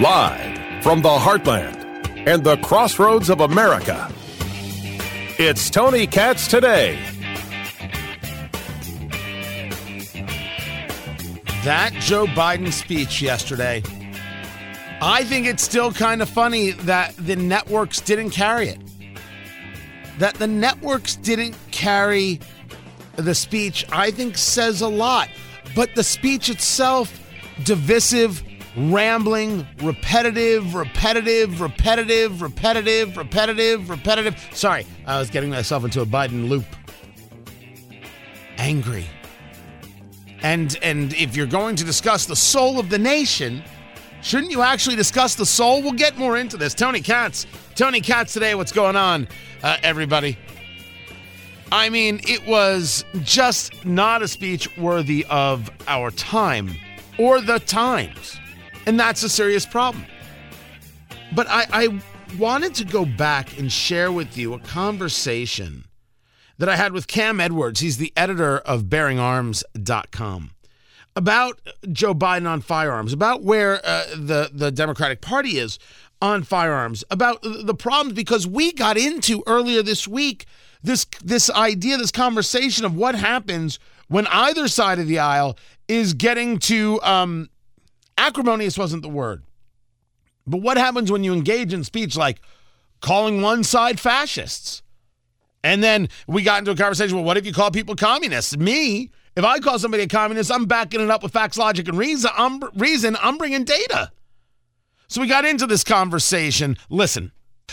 Live from the heartland and the crossroads of America, it's Tony Katz today. That Joe Biden speech yesterday, I think it's still kind of funny that the networks didn't carry it. That the networks didn't carry the speech, I think says a lot. But the speech itself, divisive, rambling, repetitive, repetitive, repetitive, repetitive, repetitive, repetitive. Sorry, I was getting myself into a Biden loop. Angry. And and if you're going to discuss the soul of the nation, shouldn't you actually discuss the soul? We'll get more into this. Tony Katz, Tony Katz today. What's going on, uh, everybody? I mean, it was just not a speech worthy of our time or the times. And that's a serious problem. But I, I wanted to go back and share with you a conversation that I had with Cam Edwards. He's the editor of bearingarms.com about Joe Biden on firearms, about where uh, the, the Democratic Party is on firearms, about the problems, because we got into earlier this week this this idea, this conversation of what happens when either side of the aisle is getting to um, acrimonious wasn't the word, but what happens when you engage in speech like calling one side fascists? And then we got into a conversation. Well, what if you call people communists? Me, if I call somebody a communist, I'm backing it up with facts, logic, and reason. I'm, reason. I'm bringing data. So we got into this conversation. Listen,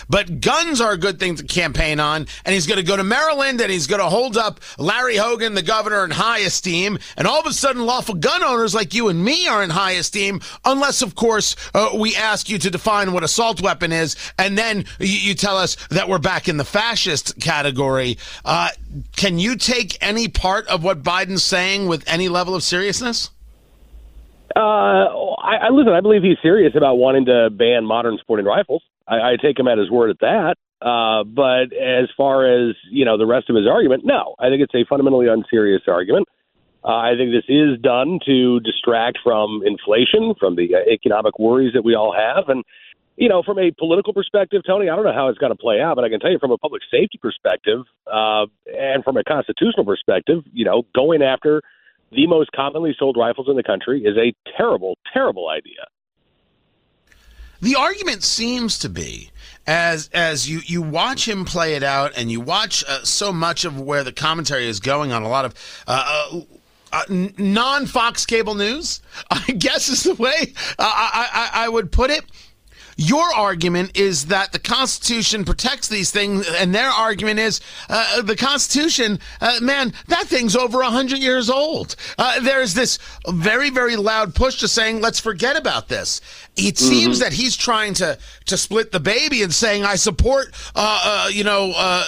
but guns are a good thing to campaign on. And he's going to go to Maryland and he's going to hold up Larry Hogan, the governor, in high esteem. And all of a sudden, lawful gun owners like you and me are in high esteem, unless, of course, uh, we ask you to define what assault weapon is. And then you, you tell us that we're back in the fascist category. Uh, can you take any part of what Biden's saying with any level of seriousness? Uh, I, I listen. I believe he's serious about wanting to ban modern sporting rifles. I, I take him at his word at that. Uh, but as far as you know, the rest of his argument, no, I think it's a fundamentally unserious argument. Uh, I think this is done to distract from inflation, from the uh, economic worries that we all have, and you know, from a political perspective, Tony, I don't know how it's going to play out, but I can tell you from a public safety perspective uh, and from a constitutional perspective, you know, going after the most commonly sold rifles in the country is a terrible, terrible idea. The argument seems to be as as you you watch him play it out, and you watch uh, so much of where the commentary is going on a lot of. Uh, uh, uh non Fox cable news, I guess is the way uh, I, I, I would put it. Your argument is that the Constitution protects these things, and their argument is uh, the Constitution, uh, man, that thing's over 100 years old. Uh, there's this very, very loud push to saying, let's forget about this. It mm-hmm. seems that he's trying to, to split the baby and saying, I support, uh, uh, you know, uh,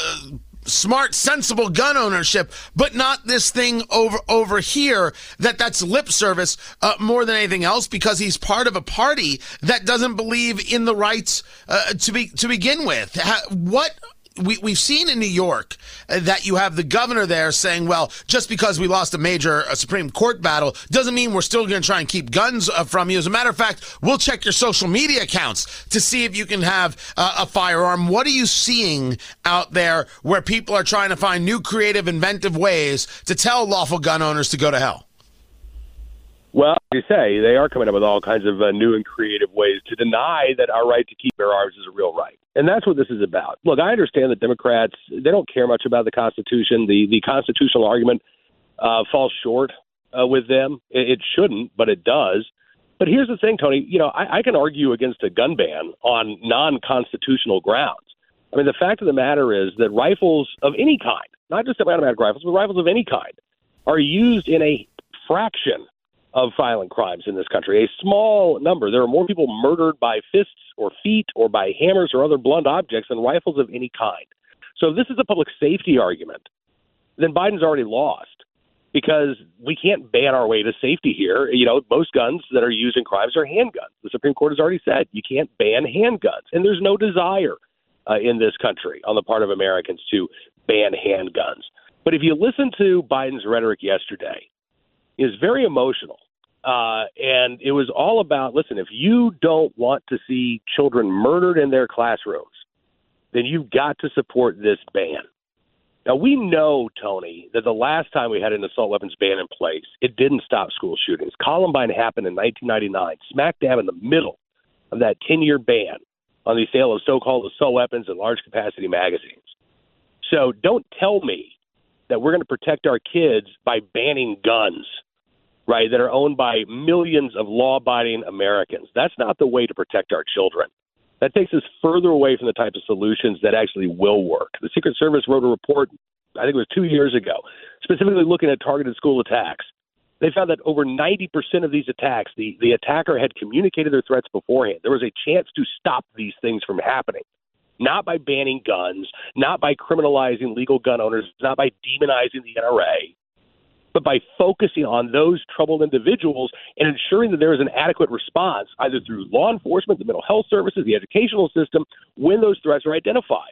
smart, sensible gun ownership, but not this thing over over here that that's lip service uh, more than anything else because he's part of a party that doesn't believe in the rights uh, to be to begin with. what we, we've seen in New York uh, that you have the governor there saying, well, just because we lost a major a Supreme Court battle doesn't mean we're still going to try and keep guns uh, from you. As a matter of fact, we'll check your social media accounts to see if you can have uh, a firearm. What are you seeing out there where people are trying to find new, creative, inventive ways to tell lawful gun owners to go to hell? Well, you say they are coming up with all kinds of uh, new and creative ways to deny that our right to keep bear arms is a real right, and that's what this is about. Look, I understand that Democrats they don't care much about the Constitution. The the constitutional argument uh, falls short uh, with them. It, it shouldn't, but it does. But here's the thing, Tony. You know, I, I can argue against a gun ban on non-constitutional grounds. I mean, the fact of the matter is that rifles of any kind, not just automatic rifles, but rifles of any kind, are used in a fraction of violent crimes in this country. A small number. There are more people murdered by fists or feet or by hammers or other blunt objects than rifles of any kind. So if this is a public safety argument, then Biden's already lost because we can't ban our way to safety here. You know, most guns that are used in crimes are handguns. The Supreme Court has already said you can't ban handguns, and there's no desire uh, in this country on the part of Americans to ban handguns. But if you listen to Biden's rhetoric yesterday, is very emotional. Uh, and it was all about listen, if you don't want to see children murdered in their classrooms, then you've got to support this ban. Now, we know, Tony, that the last time we had an assault weapons ban in place, it didn't stop school shootings. Columbine happened in 1999, smack dab in the middle of that 10 year ban on the sale of so called assault weapons and large capacity magazines. So don't tell me that we're going to protect our kids by banning guns, right, that are owned by millions of law abiding Americans. That's not the way to protect our children. That takes us further away from the type of solutions that actually will work. The Secret Service wrote a report, I think it was two years ago, specifically looking at targeted school attacks. They found that over 90% of these attacks, the, the attacker had communicated their threats beforehand. There was a chance to stop these things from happening not by banning guns, not by criminalizing legal gun owners, not by demonizing the NRA, but by focusing on those troubled individuals and ensuring that there is an adequate response, either through law enforcement, the mental health services, the educational system, when those threats are identified.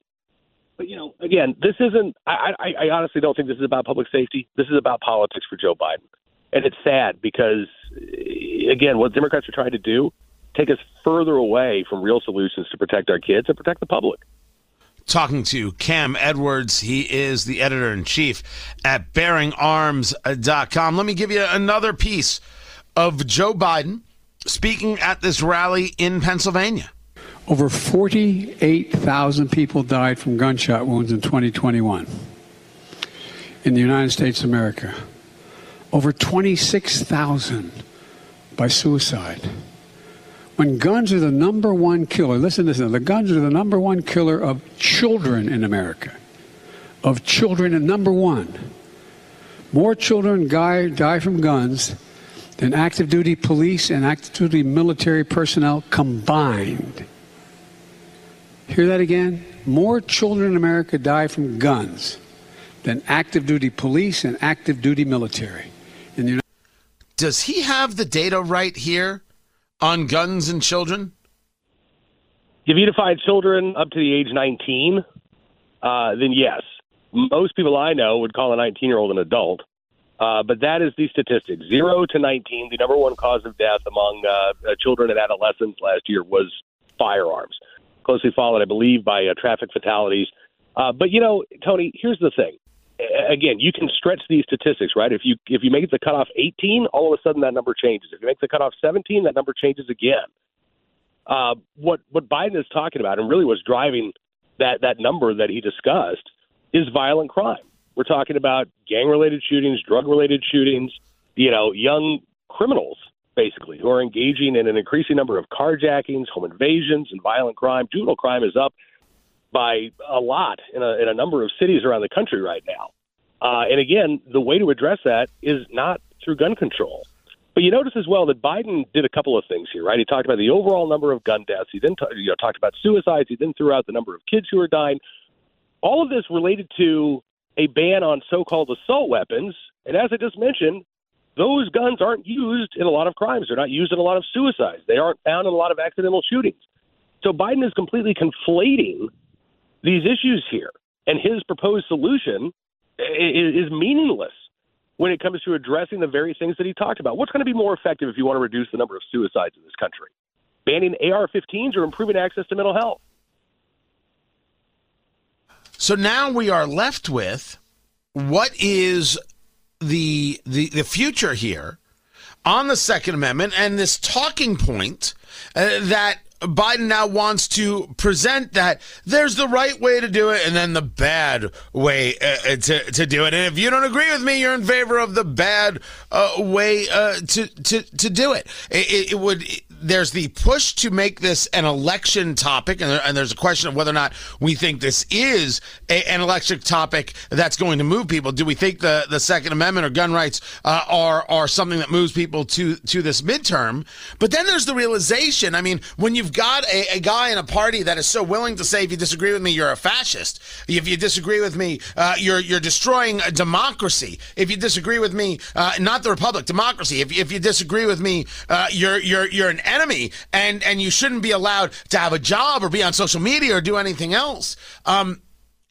But you know, again, this isn't. I, I, I honestly don't think this is about public safety. This is about politics for Joe Biden, and it's sad because, eh, again, what Democrats are trying to do take us further away from real solutions to protect our kids and protect the public. Talking to Cam Edwards, he is the editor in chief at bearingarms.com. Let me give you another piece of Joe Biden speaking at this rally in Pennsylvania. Over 48,000 people died from gunshot wounds in 2021 in the United States of America. Over 26,000 by suicide when guns are the number one killer, listen to this, the guns are the number one killer of children in America. Of children, and number one. More children die, die from guns than active duty police and active duty military personnel combined. Hear that again? More children in America die from guns than active duty police and active duty military. In the United- Does he have the data right here? On guns and children? You define children up to the age 19, uh, then yes. Most people I know would call a 19 year old an adult. Uh, but that is the statistic. Zero to 19, the number one cause of death among uh, uh children and adolescents last year was firearms, closely followed, I believe, by uh, traffic fatalities. Uh, but you know, Tony, here's the thing again, you can stretch these statistics, right? If you if you make the cutoff 18, all of a sudden that number changes. If you make the cutoff 17, that number changes again. Uh, what what Biden is talking about, and really was driving that that number that he discussed, is violent crime. We're talking about gang-related shootings, drug-related shootings. You know, young criminals basically who are engaging in an increasing number of carjackings, home invasions, and violent crime. Juvenile crime is up by a lot in a, in a number of cities around the country right now. Uh, and again, the way to address that is not through gun control. But you notice as well that Biden did a couple of things here, right? He talked about the overall number of gun deaths. He then t- you know, talked about suicides. He then threw out the number of kids who are dying. All of this related to a ban on so-called assault weapons. And as I just mentioned, those guns aren't used in a lot of crimes. They're not used in a lot of suicides. They aren't found in a lot of accidental shootings. So Biden is completely conflating these issues here. And his proposed solution is, meaningless when it comes to addressing the very things that he talked about. What's going to be more effective if you want to reduce the number of suicides in this country? Banning AR 15s or improving access to mental health? So now we are left with what is the the, the future here on the Second Amendment and this talking point uh, that Biden now wants to present that there's the right way to do it and then the bad way uh, uh, to, to do it. And if you don't agree with me, you're in favor of the bad uh, way uh, to, to, to do it. It, it would there's the push to make this an election topic, and, and, there's a question of whether or not we think this is a, an election topic that's going to move people. Do we think the, the Second Amendment or gun rights uh, are are something that moves people to to this midterm? But then there's the realization. I mean, when you've got a, a guy in a party that is so willing to say, if you disagree with me, you're a fascist. If you disagree with me, uh, you're you're destroying democracy. If you disagree with me, uh, not the republic, democracy. If, if you disagree with me, uh, you're you're you're an enemy and and you shouldn't be allowed to have a job or be on social media or do anything else. Um,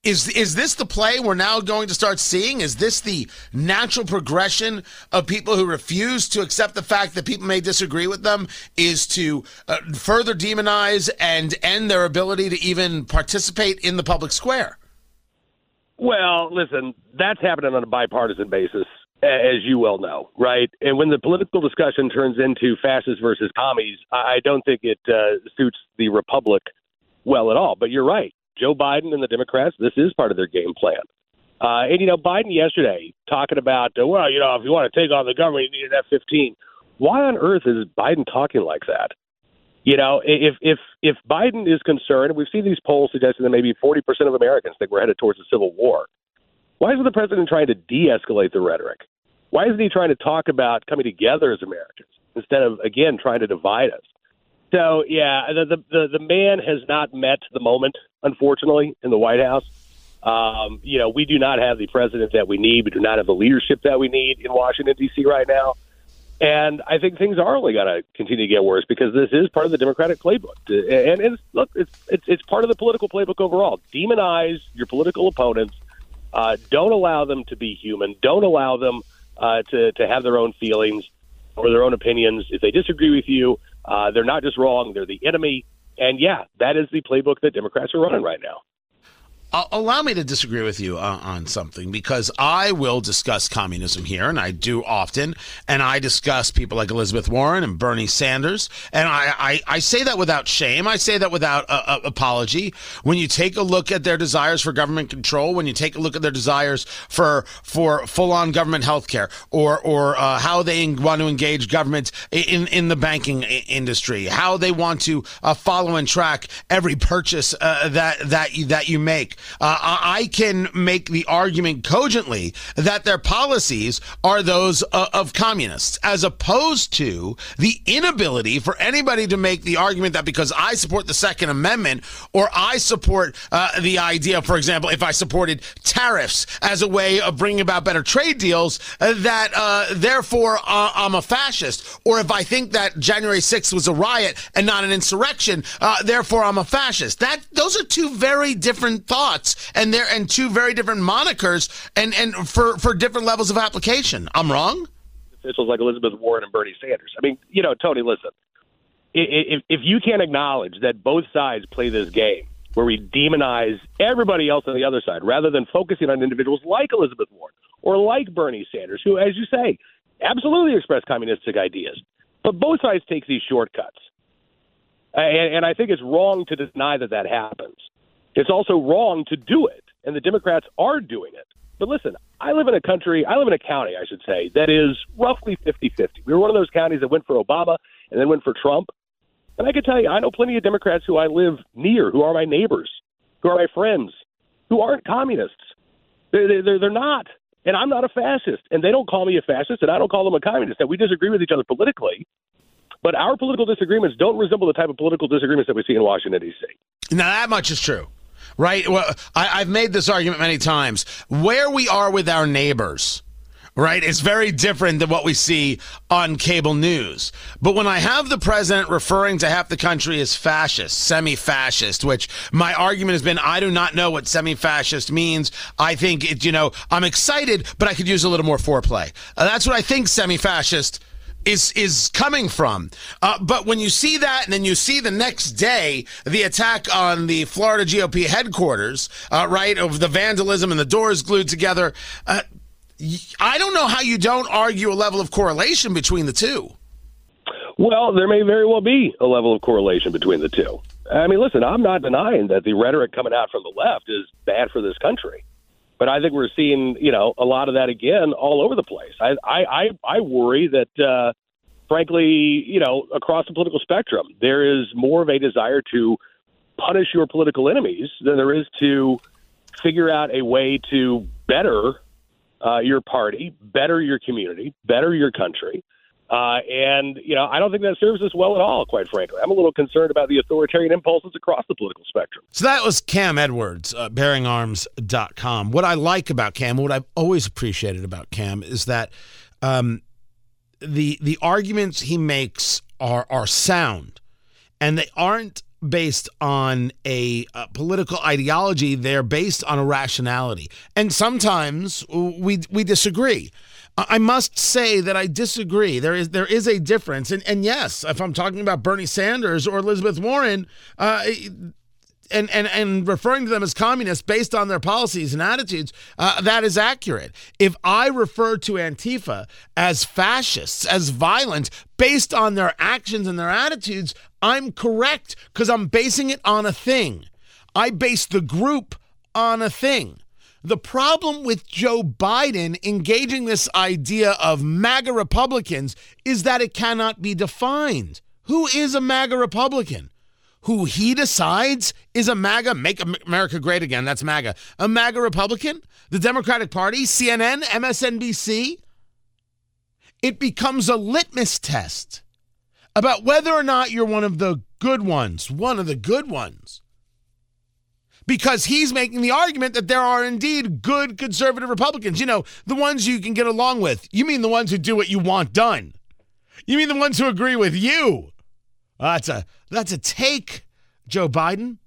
Is is this the play we're now going to start seeing? Is this the natural progression of people who refuse to accept the fact that people may disagree with them? Is to uh, further demonize and end their ability to even participate in the public square? Well, listen, that's happening on a bipartisan basis, as you well know, right? And when the political discussion turns into fascists versus commies, I don't think it uh, suits the republic well at all. But you're right. Joe Biden and the Democrats, this is part of their game plan. Uh, and, you know, Biden yesterday talking about, uh, well, you know, if you want to take on the government, you need an F 15. Why on earth is Biden talking like that? You know, if if if Biden is concerned, we've seen these polls suggesting that maybe 40% of Americans think we're headed towards a civil war, why isn't the president trying to de-escalate the rhetoric? Why isn't he trying to talk about coming together as Americans instead of again trying to divide us? So yeah, the the the man has not met the moment, unfortunately, in the White House. Um, you know, we do not have the president that we need. We do not have the leadership that we need in Washington D.C. right now. And I think things are only going to continue to get worse because this is part of the Democratic playbook. And look, it's, it's it's part of the political playbook overall. Demonize your political opponents. Uh, don't allow them to be human. Don't allow them uh, to to have their own feelings or their own opinions. If they disagree with you, uh, they're not just wrong; they're the enemy. And yeah, that is the playbook that Democrats are running right now. Uh, allow me to disagree with you uh, on something because I will discuss communism here, and I do often, and I discuss people like Elizabeth Warren and Bernie Sanders, and I, I, I say that without shame. I say that without uh, uh apology. When you take a look at their desires for government control, when you take a look at their desires for for full on government health care, or or uh, how they want to engage government in in the banking industry, how they want to uh, follow and track every purchase that that that you make uh, I can make the argument cogently that their policies are those uh, of communists, as opposed to the inability for anybody to make the argument that because I support the Second Amendment or I support uh, the idea, for example, if I supported tariffs as a way of bringing about better trade deals, uh, that uh, therefore I'm a fascist, or if I think that January 6th was a riot and not an insurrection, therefore I'm a fascist. That those are two very different thoughts thoughts and they're and two very different monikers and and for for different levels of application. I'm wrong. Officials like Elizabeth Warren and Bernie Sanders. I mean, you know, Tony, listen. If if you can't acknowledge that both sides play this game where we demonize everybody else on the other side rather than focusing on individuals like Elizabeth Warren or like Bernie Sanders, who, as you say, absolutely express communistic ideas. But both sides take these shortcuts. And, and I think it's wrong to deny that that happens. It's also wrong to do it, and the Democrats are doing it. But listen, I live in a country, I live in a county, I should say, that is roughly 50 50. We were one of those counties that went for Obama and then went for Trump. And I can tell you, I know plenty of Democrats who I live near, who are my neighbors, who are my friends, who aren't communists. They're, they're, they're not. And I'm not a fascist. And they don't call me a fascist, and I don't call them a communist. And we disagree with each other politically. But our political disagreements don't resemble the type of political disagreements that we see in Washington, D.C. Now, that much is true right? Well, I, have made this argument many times. Where we are with our neighbors, right, is very different than what we see on cable news. But when I have the president referring to half the country as fascist, semi fascist, which my argument has been I do not know what semi fascist means. I think it, you know, I'm excited, but I could use a little more foreplay. Uh, that's what I think semi fascist is is coming from. Uh, but when you see that, and then you see the next day the attack on the Florida GOP headquarters, uh, right, of the vandalism and the doors glued together, uh, I don't know how you don't argue a level of correlation between the two. Well, there may very well be a level of correlation between the two. I mean, listen, I'm not denying that the rhetoric coming out from the left is bad for this country. But I think we're seeing, you know, a lot of that again all over the place. I I I, I worry that, uh, frankly, you know, across the political spectrum, there is more of a desire to punish your political enemies than there is to figure out a way to better uh, your party, better your community, better your country. Uh, and, you know, I don't think that serves us well at all, quite frankly. I'm a little concerned about the authoritarian impulses across the political spectrum. So that was Cam Edwards, uh, bearingarms.com. What I like about Cam, what I've always appreciated about Cam, is that um, the the arguments he makes are are sound and they aren't based on a, a, political ideology. They're based on a rationality, and sometimes we we disagree. I must say that I disagree. There is there is a difference, and and yes, if I'm talking about Bernie Sanders or Elizabeth Warren, uh, and, and, and referring to them as communists based on their policies and attitudes, uh, that is accurate. If I refer to Antifa as fascists, as violent, based on their actions and their attitudes, I'm correct because I'm basing it on a thing. I base the group on a thing. The problem with Joe Biden engaging this idea of MAGA Republicans is that it cannot be defined. Who is a MAGA Republican? who he decides is a MAGA, make America great again, that's MAGA, a MAGA Republican, the Democratic Party, CNN, MSNBC, it becomes a litmus test about whether or not you're one of the good ones, one of the good ones. Because he's making the argument that there are indeed good conservative Republicans. You know, the ones you can get along with. You mean the ones who do what you want done. You mean the ones who agree with you. That's a that's a take, Joe Biden.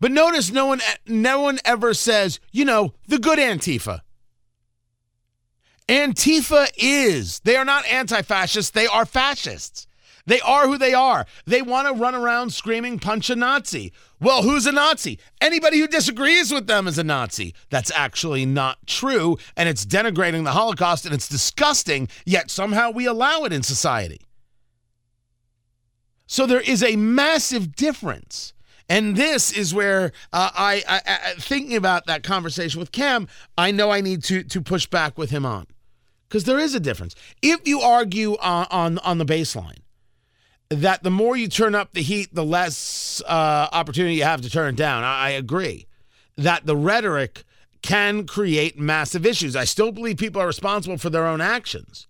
But notice no one no one ever says, you know, the good Antifa. Antifa is. They are not anti-fascists, they are fascists. They are who they are. They want to run around screaming, punch a Nazi. Well, who's a Nazi? Anybody who disagrees with them is a Nazi. That's actually not true, and it's denigrating the Holocaust, and it's disgusting, yet somehow we allow it in society. So there is a massive difference. And this is where uh, I, I, I, thinking about that conversation with Cam, I know I need to to push back with him on because there is a difference. If you argue on, on on the baseline that the more you turn up the heat, the less uh, opportunity you have to turn it down, I, I agree. That the rhetoric can create massive issues. I still believe people are responsible for their own actions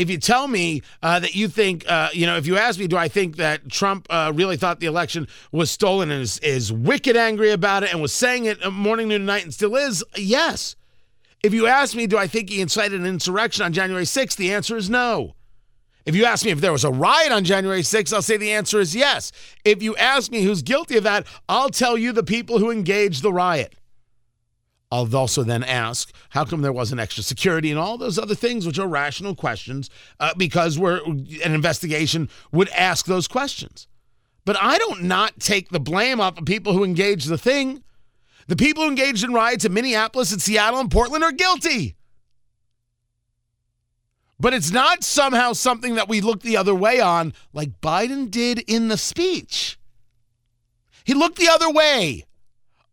if you tell me uh, that you think, uh, you know, if you ask me, do I think that Trump uh, really thought the election was stolen and is, is wicked angry about it and was saying it morning, noon, night and still is? Yes. If you ask me, do I think he incited an insurrection on January 6th? The answer is no. If you ask me if there was a riot on January 6th, I'll say the answer is yes. If you ask me who's guilty of that, I'll tell you the people who engaged the riot. I'll also then ask, how come there wasn't extra security and all those other things, which are rational questions, uh, because we're an investigation would ask those questions. But I don't not take the blame off of people who engaged the thing. The people who engaged in riots in Minneapolis and Seattle and Portland are guilty. But it's not somehow something that we look the other way on, like Biden did in the speech. He looked the other way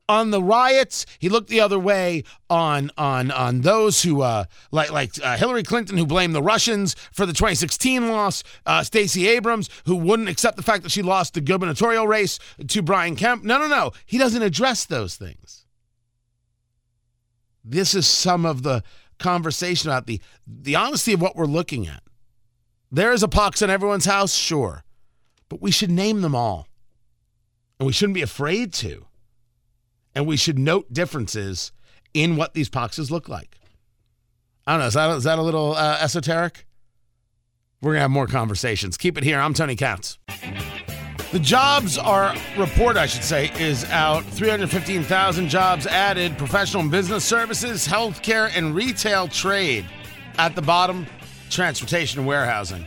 on the riots. He looked the other way on on on those who uh, like like uh, Hillary Clinton who blamed the Russians for the 2016 loss. Uh, Stacey Abrams who wouldn't accept the fact that she lost the gubernatorial race to Brian Kemp. No, no, no. He doesn't address those things. This is some of the conversation about the the honesty of what we're looking at. There is a pox in everyone's house, sure, but we should name them all, and we shouldn't be afraid to and we should note differences in what these poxes look like. I don't know. Is that, is that a little uh, esoteric? We're going to have more conversations. Keep it here. I'm Tony Katz. The jobs are report, I should say, is out. 315,000 jobs added. Professional and business services, healthcare, and retail trade. At the bottom, transportation and warehousing.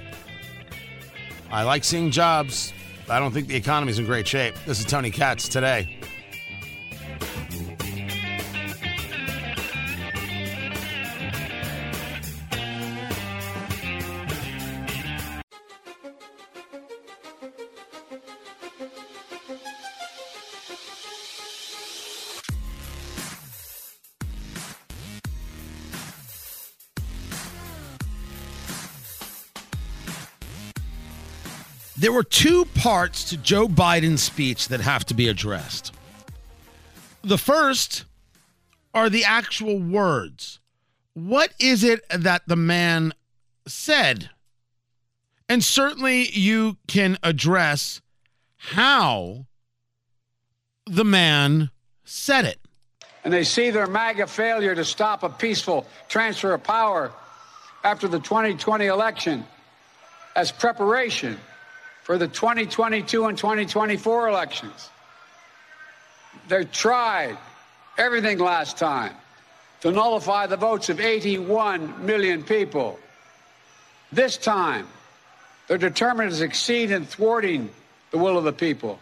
I like seeing jobs. I don't think the economy is in great shape. This is Tony Katz today. There were two parts to Joe Biden's speech that have to be addressed. The first are the actual words. What is it that the man said? And certainly you can address how the man said it. And they see their MAGA failure to stop a peaceful transfer of power after the 2020 election as preparation for the 2022 and 2024 elections. They tried everything last time to nullify the votes of 81 million people. This time, they're determined to succeed in thwarting the will of the people.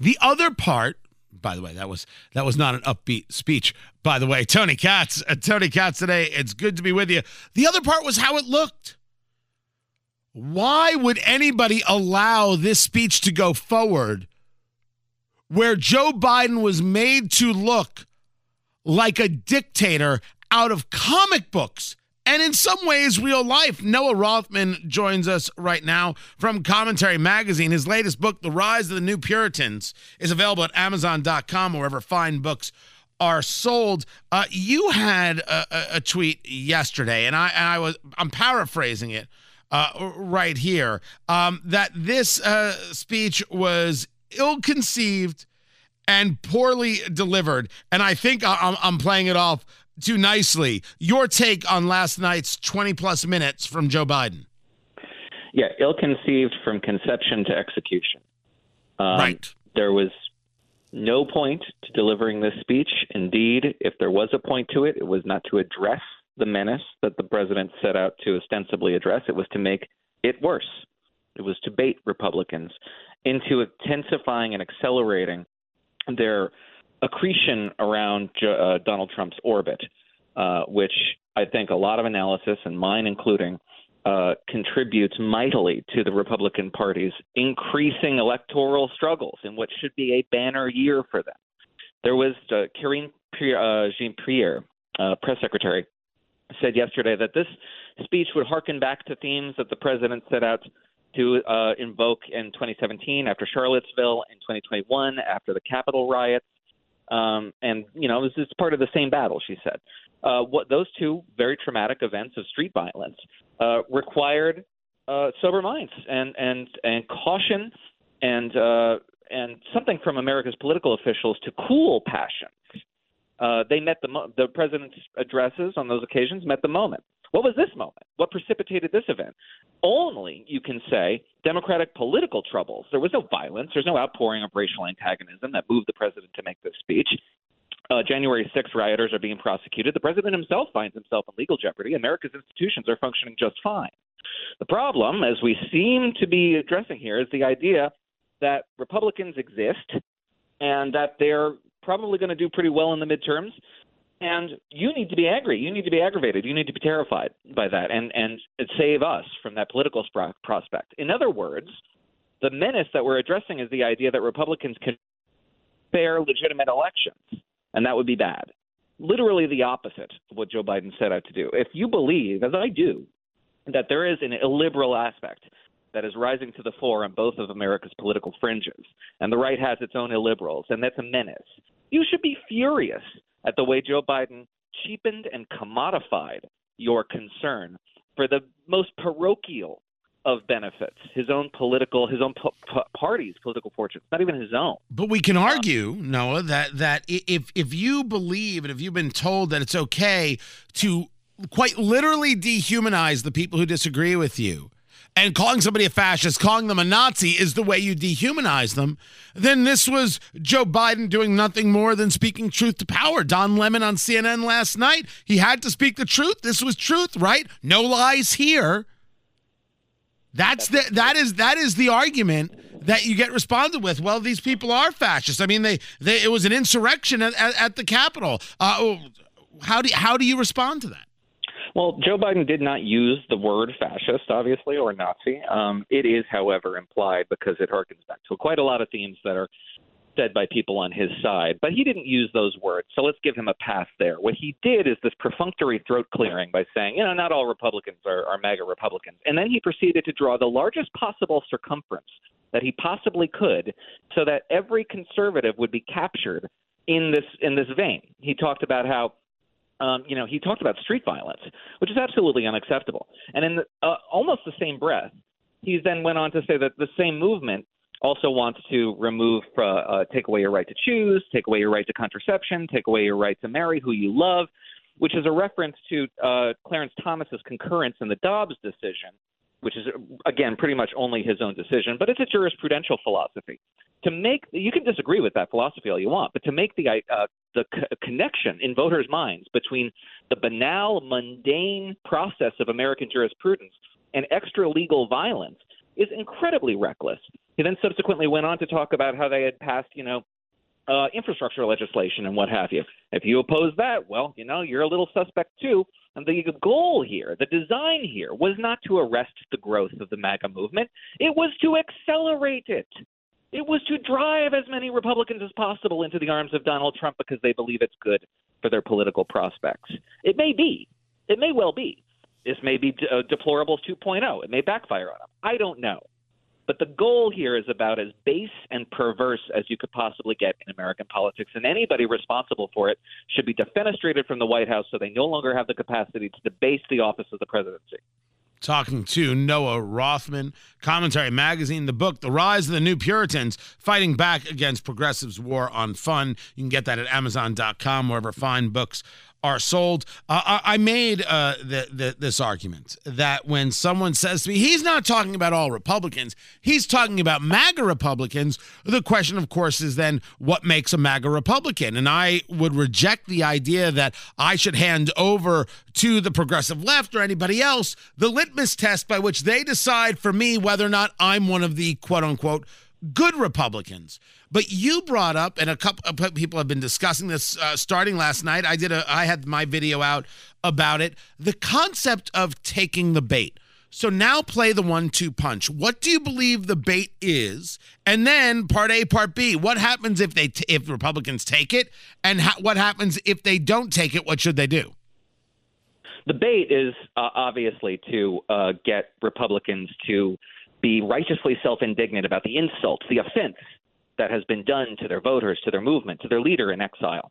The other part, by the way, that was that was not an upbeat speech. By the way, Tony Katz, uh, Tony Katz today. It's good to be with you. The other part was how it looked. Why would anybody allow this speech to go forward where Joe Biden was made to look like a dictator out of comic books? and in some ways, real life. Noah Rothman joins us right now from Commentary Magazine. His latest book, The Rise of the New Puritans, is available at Amazon.com, wherever fine books are sold. Uh, you had a, a, tweet yesterday, and I, and I was I'm paraphrasing it uh, right here um, that this uh, speech was ill-conceived and poorly delivered, and I think I'm, I'm playing it off too nicely. Your take on last night's 20 plus minutes from Joe Biden. Yeah, ill conceived from conception to execution. Um, right. There was no point to delivering this speech. Indeed, if there was a point to it, it was not to address the menace that the president set out to ostensibly address, it was to make it worse. It was to bait Republicans into intensifying and accelerating their accretion around uh, Donald Trump's orbit, uh, which I think a lot of analysis, and mine including, uh, contributes mightily to the Republican Party's increasing electoral struggles in what should be a banner year for them. There was uh, Karine uh, Jean-Pierre, uh, press secretary, said yesterday that this speech would harken back to themes that the president set out to uh, invoke in 2017 after Charlottesville, in 2021 after the Capitol riots, um, and you know, it's part of the same battle. She said, uh, what those two very traumatic events of street violence uh, required uh, sober minds and and and caution and uh, and something from America's political officials to cool passions. Uh, they met the mo- the president's addresses on those occasions met the moment. What was this moment? What precipitated this event? Only, you can say, Democratic political troubles. There was no violence. There's no outpouring of racial antagonism that moved the president to make this speech. Uh, January 6 rioters are being prosecuted. The president himself finds himself in legal jeopardy. America's institutions are functioning just fine. The problem, as we seem to be addressing here, is the idea that Republicans exist and that they're probably going to do pretty well in the midterms and you need to be angry. You need to be aggravated. You need to be terrified by that, and and save us from that political sp- prospect. In other words, the menace that we're addressing is the idea that Republicans can fair, legitimate elections, and that would be bad. Literally the opposite of what Joe Biden set out to do. If you believe, as I do, that there is an illiberal aspect that is rising to the fore on both of America's political fringes, and the right has its own illiberals, and that's a menace. You should be furious at the way Joe Biden cheapened and commodified your concern for the most parochial of benefits, his own political, his own party's political fortunes, not even his own. But we can argue, Noah, that that if if you believe and if you've been told that it's okay to quite literally dehumanize the people who disagree with you, and calling somebody a fascist, calling them a Nazi is the way you dehumanize them, then this was Joe Biden doing nothing more than speaking truth to power. Don Lemon on CNN last night, he had to speak the truth. This was truth, right? No lies here. That's the that is that is the argument that you get responded with. Well, these people are fascists. I mean, they, they it was an insurrection at, at, at the Capitol. Uh, how do how do you respond to that? Well, Joe Biden did not use the word fascist, obviously, or Nazi. Um, it is, however, implied because it harkens back to quite a lot of themes that are said by people on his side. But he didn't use those words, so let's give him a pass there. What he did is this perfunctory throat clearing by saying, you know, not all Republicans are, are MAGA Republicans. And then he proceeded to draw the largest possible circumference that he possibly could so that every conservative would be captured in this in this vein. He talked about how um, you know, he talked about street violence, which is absolutely unacceptable. And in the, uh, almost the same breath, he then went on to say that the same movement also wants to remove, uh, uh, take away your right to choose, take away your right to contraception, take away your right to marry who you love, which is a reference to uh, Clarence Thomas's concurrence in the Dobbs decision which is again pretty much only his own decision, but it's a jurisprudential philosophy. To make you can disagree with that philosophy all you want, but to make the uh, the c- connection in voters' minds between the banal, mundane process of American jurisprudence and extra legal violence is incredibly reckless. He then subsequently went on to talk about how they had passed, you know, uh, infrastructure legislation and what have you. If you oppose that, well, you know, you're a little suspect too. And the goal here, the design here, was not to arrest the growth of the MAGA movement, it was to accelerate it. It was to drive as many Republicans as possible into the arms of Donald Trump because they believe it's good for their political prospects. It may be. It may well be. This may be uh, deplorables 2.0. It may backfire on them. I don't know. But the goal here is about as base and perverse as you could possibly get in American politics, and anybody responsible for it should be defenestrated from the White House so they no longer have the capacity to debase the office of the presidency. Talking to Noah Rothman, Commentary Magazine, the book, The Rise of the New Puritans, Fighting Back Against Progressives' War on Fun. You can get that at Amazon.com, wherever fine books are sold. Uh, I made uh, the, the, this argument that when someone says to me, he's not talking about all Republicans, he's talking about MAGA Republicans. The question, of course, is then what makes a MAGA Republican? And I would reject the idea that I should hand over to the progressive left or anybody else the litmus test by which they decide for me whether or not I'm one of the quote unquote good Republicans. But you brought up, and a couple of people have been discussing this uh, starting last night. I did a, I had my video out about it. The concept of taking the bait. So now play the one-two punch. What do you believe the bait is? And then part A, part B. What happens if they t- if Republicans take it, and ha- what happens if they don't take it? What should they do? The bait is uh, obviously to uh, get Republicans to be righteously self indignant about the insult, the offense that has been done to their voters, to their movement, to their leader in exile.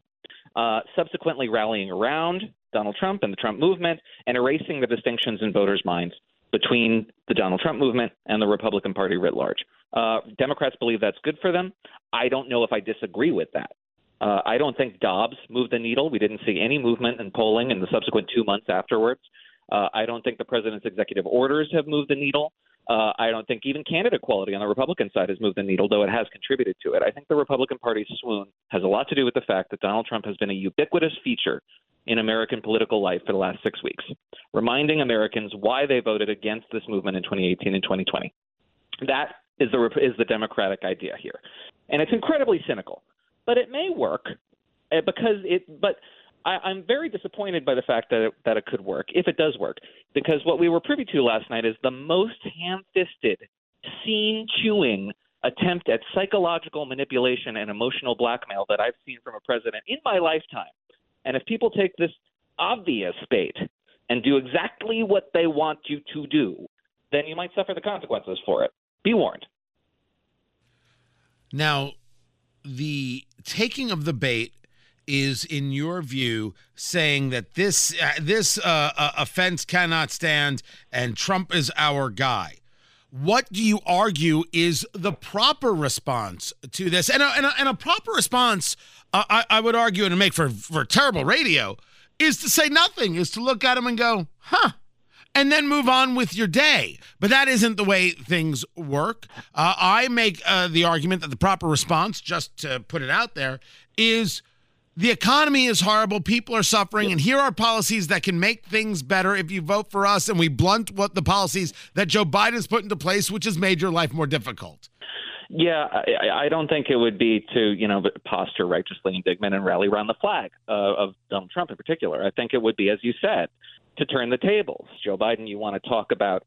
Uh, subsequently rallying around Donald Trump and the Trump movement and erasing the distinctions in voters' minds between the Donald Trump movement and the Republican Party writ large. Uh, Democrats believe that's good for them. I don't know if I disagree with that. Uh, I don't think Dobbs moved the needle. We didn't see any movement in polling in the subsequent two months afterwards. Uh, I don't think the president's executive orders have moved the needle. Uh, I don't think even candidate quality on the Republican side has moved the needle, though it has contributed to it. I think the Republican Party's swoon has a lot to do with the fact that Donald Trump has been a ubiquitous feature in American political life for the last six weeks, reminding Americans why they voted against this movement in 2018 and 2020. That is the is the Democratic idea here, and it's incredibly cynical, but it may work uh, because it. But I, am very disappointed by the fact that it, that it could work, if it does work, because what we were privy to last night is the most ham-fisted, scene-chewing attempt at psychological manipulation and emotional blackmail that I've seen from a president in my lifetime. And if people take this obvious bait and do exactly what they want you to do, then you might suffer the consequences for it. Be warned. Now, the taking of the bait is, in your view, saying that this uh, this uh, uh, offense cannot stand and Trump is our guy. What do you argue is the proper response to this? And a, and a, and a proper response, I, I would argue, and make for, for terrible radio, is to say nothing, is to look at him and go, huh, and then move on with your day. But that isn't the way things work. Uh, I make uh, the argument that the proper response, just to put it out there, is the economy is horrible. People are suffering. And here are policies that can make things better if you vote for us and we blunt what the policies that Joe Biden's put into place, which has made your life more difficult. Yeah, I, I don't think it would be to you know posture righteously indignant and rally around the flag uh, of Donald Trump in particular. I think it would be, as you said, to turn the tables. Joe Biden, you want to talk about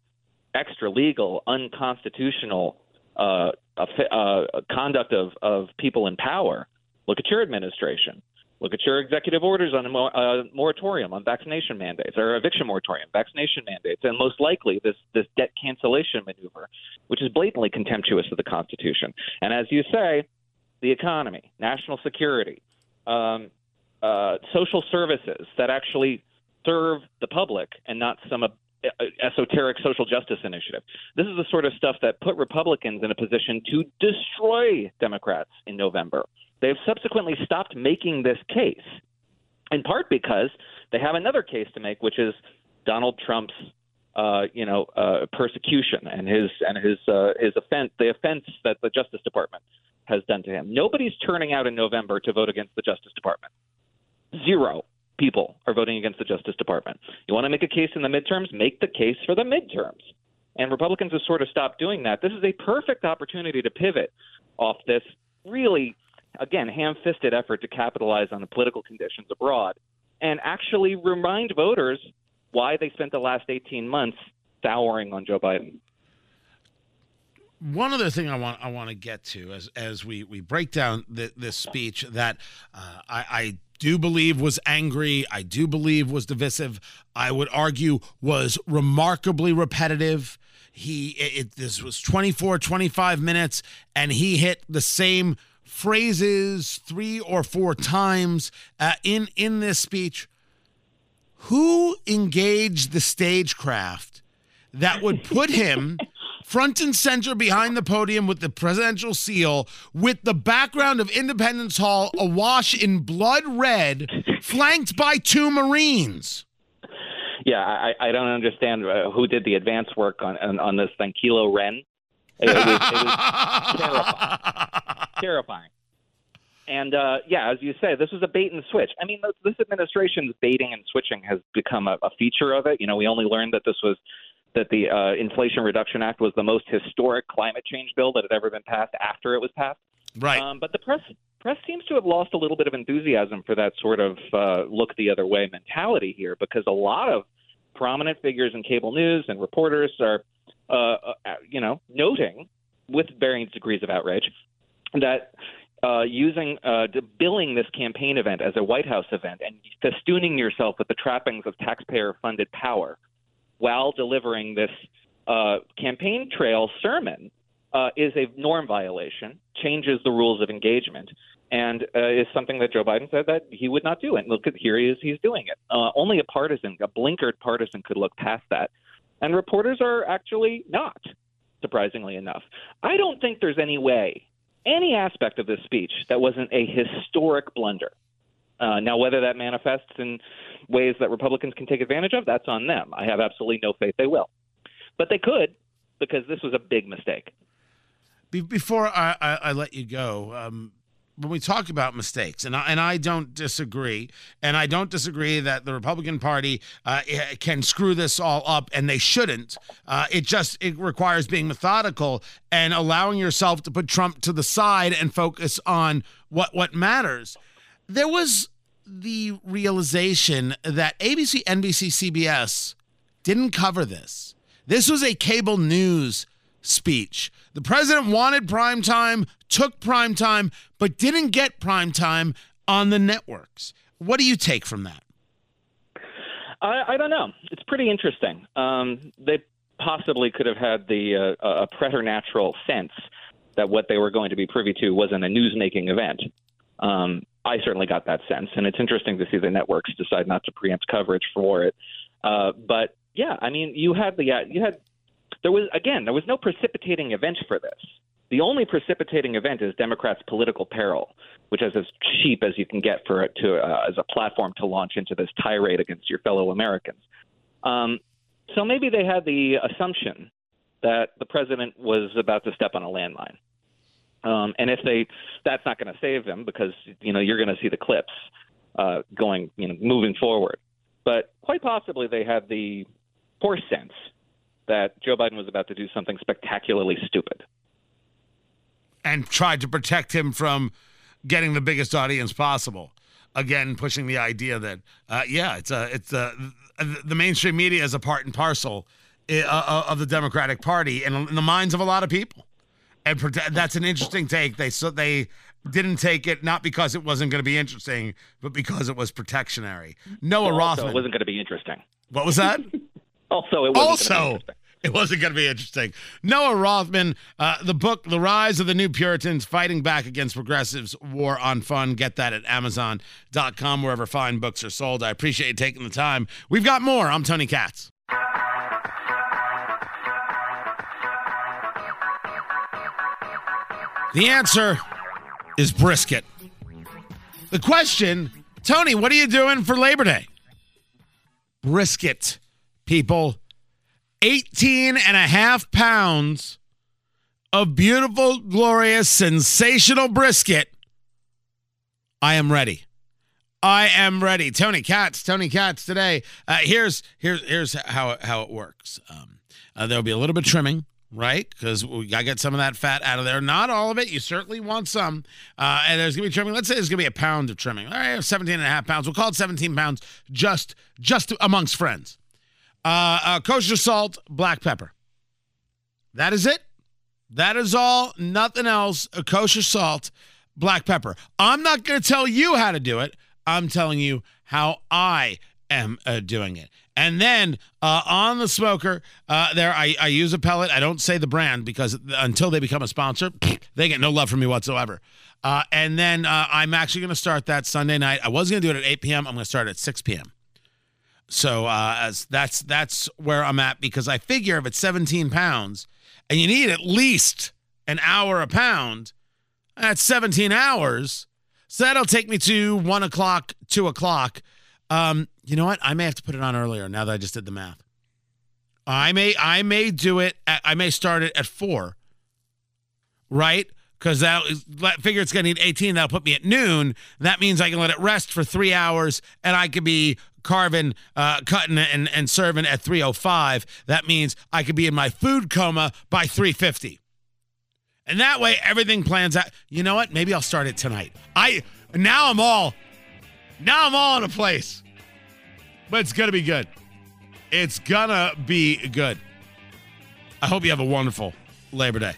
extra legal, unconstitutional uh, uh, conduct of of people in power. Look at your administration. Look at your executive orders on a uh, moratorium on vaccination mandates or eviction moratorium, vaccination mandates, and most likely this this debt cancellation maneuver, which is blatantly contemptuous of the Constitution. And as you say, the economy, national security, um, uh, social services that actually serve the public and not some uh, esoteric social justice initiative. This is the sort of stuff that put Republicans in a position to destroy Democrats in November. They've subsequently stopped making this case, in part because they have another case to make, which is Donald Trump's uh, you know, uh, persecution and his and his uh, his offense, the offense that the Justice Department has done to him. Nobody's turning out in November to vote against the Justice Department. Zero people are voting against the Justice Department. You want to make a case in the midterms? Make the case for the midterms. And Republicans have sort of stopped doing that. This is a perfect opportunity to pivot off this really, again, ham fisted effort to capitalize on the political conditions abroad and actually remind voters why they spent the last 18 months souring on Joe Biden. One other thing I want I want to get to as as we we break down the, this speech that uh, I, I do believe was angry. I do believe was divisive. I would argue was remarkably repetitive. He it, this was 24 25 minutes and he hit the same phrases three or four times uh, in in this speech. Who engaged the stagecraft that would put him front and center behind the podium with the presidential seal, with the background of Independence Hall awash in blood red, flanked by two Marines. Yeah, I, I don't understand uh, who did the advance work on on, on this thing. Kylo Ren. It, it was, it was terrifying. Terrifying. And uh, yeah, as you say, this was a bait and switch. I mean, this administration's baiting and switching has become a, a feature of it. You know, we only learned that this was that the uh, Inflation Reduction Act was the most historic climate change bill that had ever been passed after it was passed. Right. Um, but the press press seems to have lost a little bit of enthusiasm for that sort of uh, look the other way mentality here, because a lot of prominent figures in cable news and reporters are, uh, uh, you know, noting with varying degrees of outrage that uh, using uh, billing this campaign event as a White House event and festooning yourself with the trappings of taxpayer-funded power while delivering this uh, campaign trail sermon uh, is a norm violation, changes the rules of engagement, and uh, is something that Joe Biden said that he would not do. And look, here he is, he's doing it. Uh, only a partisan, a blinkered partisan, could look past that. And reporters are actually not, surprisingly enough. I don't think there's any way, any aspect of this speech that wasn't a historic blunder. Uh, now, whether that manifests in ways that Republicans can take advantage of, that's on them. I have absolutely no faith they will. But they could, because this was a big mistake. Before I, I, I let you go, um, when we talk about mistakes, and I, and I don't disagree, and I don't disagree that the Republican Party uh, can screw this all up, and they shouldn't. Uh, it just it requires being methodical and allowing yourself to put Trump to the side and focus on what what matters. There was the realization that ABC, NBC, CBS didn't cover this. This was a cable news speech. The president wanted prime time, took prime time, but didn't get prime time on the networks. What do you take from that? I, I don't know. It's pretty interesting. Um, they possibly could have had the uh, a preternatural sense that what they were going to be privy to wasn't a news-making event. Um, I certainly got that sense, and it's interesting to see the networks decide not to preempt coverage for it. Uh, but yeah, I mean, you had the uh, you had there was again there was no precipitating event for this. The only precipitating event is Democrats' political peril, which is as cheap as you can get for it to uh, as a platform to launch into this tirade against your fellow Americans. Um, so maybe they had the assumption that the president was about to step on a landmine. Um, and if they, that's not going to save them because you know you're going to see the clips uh, going, you know, moving forward. But quite possibly they had the poor sense that Joe Biden was about to do something spectacularly stupid, and tried to protect him from getting the biggest audience possible. Again, pushing the idea that uh, yeah, it's a it's a the mainstream media is a part and parcel uh, uh, of the Democratic Party and in the minds of a lot of people and that's an interesting take. They so they didn't take it not because it wasn't going to be interesting, but because it was protectionary. Noah well, Rothman. it wasn't going to be interesting. What was that? also, it wasn't also. It wasn't going to be interesting. Noah Rothman, uh, the book, The Rise of the New Puritans Fighting Back Against Progressives War on Fun. Get that at Amazon.com, wherever fine books are sold. I appreciate you taking the time. We've got more. I'm Tony Katz. The answer is brisket. The question, Tony, what are you doing for Labor Day? Brisket, people. 18 and a half pounds of beautiful, glorious, sensational brisket, I am ready. I am ready. Tony Katz, Tony Katz today. Uh, here's here's here's how how it works. Um, uh, there'll be a little bit of trimming, right? Because we got to get some of that fat out of there. Not all of it. You certainly want some. Uh, and there's gonna be trimming. Let's say there's gonna be a pound of trimming. All right, 17 and a half pounds. We'll call it 17 pounds just just amongst friends. Uh, uh, kosher salt, black pepper. That is it. That is all. Nothing else. A kosher salt, black pepper. I'm not going to tell you how to do it. I'm telling you how I am uh, doing it. And then uh, on the smoker, uh, there I, I use a pellet. I don't say the brand because until they become a sponsor, they get no love from me whatsoever. Uh, and then uh, I'm actually going to start that Sunday night. I was going to do it at 8 p.m. I'm going to start at 6 p.m. So uh, as that's that's where I'm at because I figure if it's 17 pounds and you need at least an hour a pound, that's 17 hours. So that'll take me to one o'clock, two o'clock. Um, you know what? I may have to put it on earlier now that I just did the math. I may I may do it. At, I may start it at four. Right? Because that figure it's going to need 18. That'll put me at noon. That means I can let it rest for three hours, and I could be carving, uh, cutting, and, and serving at 305. That means I could be in my food coma by 350. And that way everything plans out. You know what? Maybe I'll start it tonight. I now I'm all now I'm all in a place. But it's gonna be good. It's gonna be good. I hope you have a wonderful Labor Day.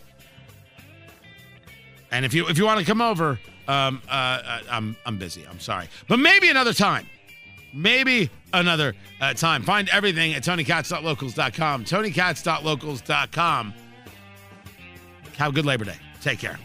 And if you if you want to come over, um, uh, I'm I'm busy. I'm sorry, but maybe another time. Maybe another uh, time. Find everything at TonyKatz.locals.com. TonyKatz.locals.com. Have a good Labor Day. Take care.